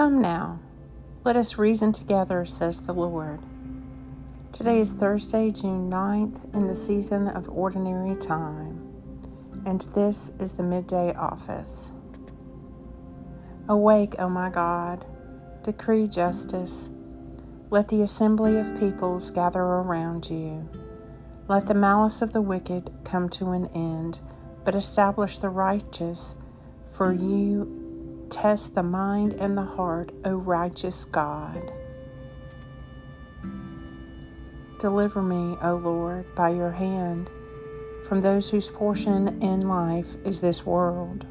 Come now, let us reason together, says the Lord. Today is Thursday, June 9th, in the season of ordinary time, and this is the midday office. Awake, O my God, decree justice. Let the assembly of peoples gather around you. Let the malice of the wicked come to an end, but establish the righteous, for you Test the mind and the heart, O righteous God. Deliver me, O Lord, by your hand from those whose portion in life is this world.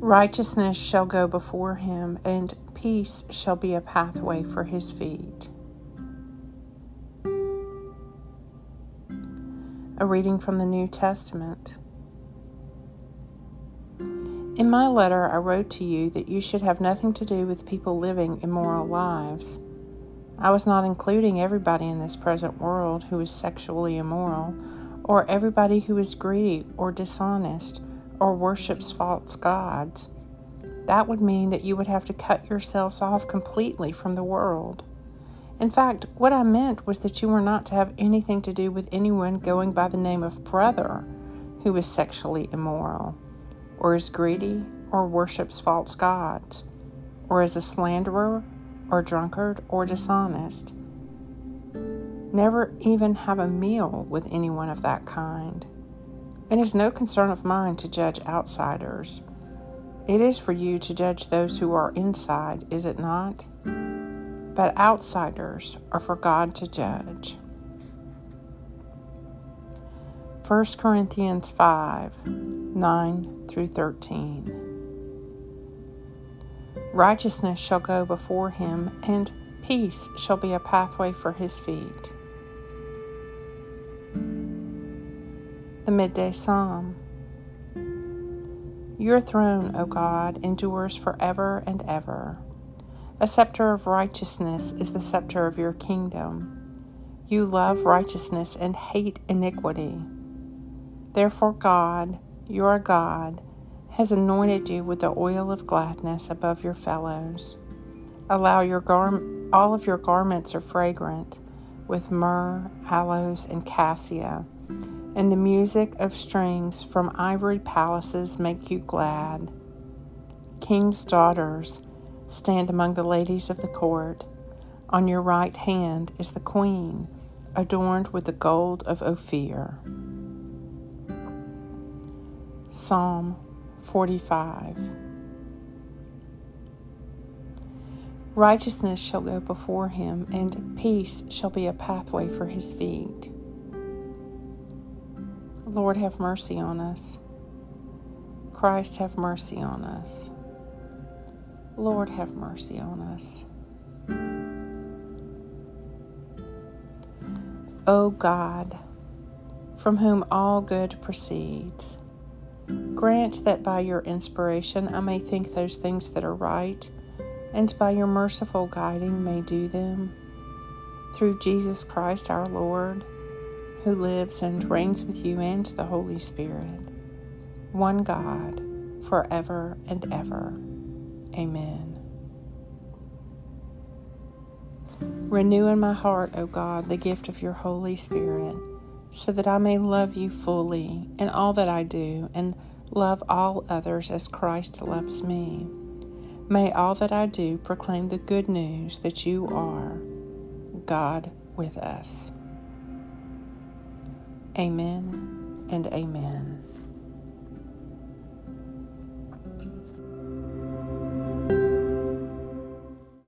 Righteousness shall go before him, and peace shall be a pathway for his feet. A reading from the New Testament. In my letter, I wrote to you that you should have nothing to do with people living immoral lives. I was not including everybody in this present world who is sexually immoral, or everybody who is greedy or dishonest or worships false gods. That would mean that you would have to cut yourselves off completely from the world. In fact, what I meant was that you were not to have anything to do with anyone going by the name of brother who is sexually immoral or is greedy, or worships false gods, or is a slanderer, or drunkard, or dishonest. Never even have a meal with anyone of that kind. It is no concern of mine to judge outsiders. It is for you to judge those who are inside, is it not? But outsiders are for God to judge. 1 Corinthians 5 9 through 13. Righteousness shall go before him, and peace shall be a pathway for his feet. The Midday Psalm. Your throne, O God, endures forever and ever. A scepter of righteousness is the scepter of your kingdom. You love righteousness and hate iniquity. Therefore, God, your God, has anointed you with the oil of gladness above your fellows. Allow your gar- all of your garments are fragrant with myrrh, aloes, and cassia, and the music of strings from ivory palaces make you glad. King's daughters stand among the ladies of the court. On your right hand is the queen, adorned with the gold of Ophir. Psalm 45 Righteousness shall go before him, and peace shall be a pathway for his feet. Lord, have mercy on us. Christ, have mercy on us. Lord, have mercy on us. O God, from whom all good proceeds, Grant that by your inspiration I may think those things that are right, and by your merciful guiding may do them. Through Jesus Christ our Lord, who lives and reigns with you and the Holy Spirit, one God, forever and ever. Amen. Renew in my heart, O God, the gift of your Holy Spirit so that I may love you fully in all that I do and love all others as Christ loves me. May all that I do proclaim the good news that you are God with us. Amen and amen.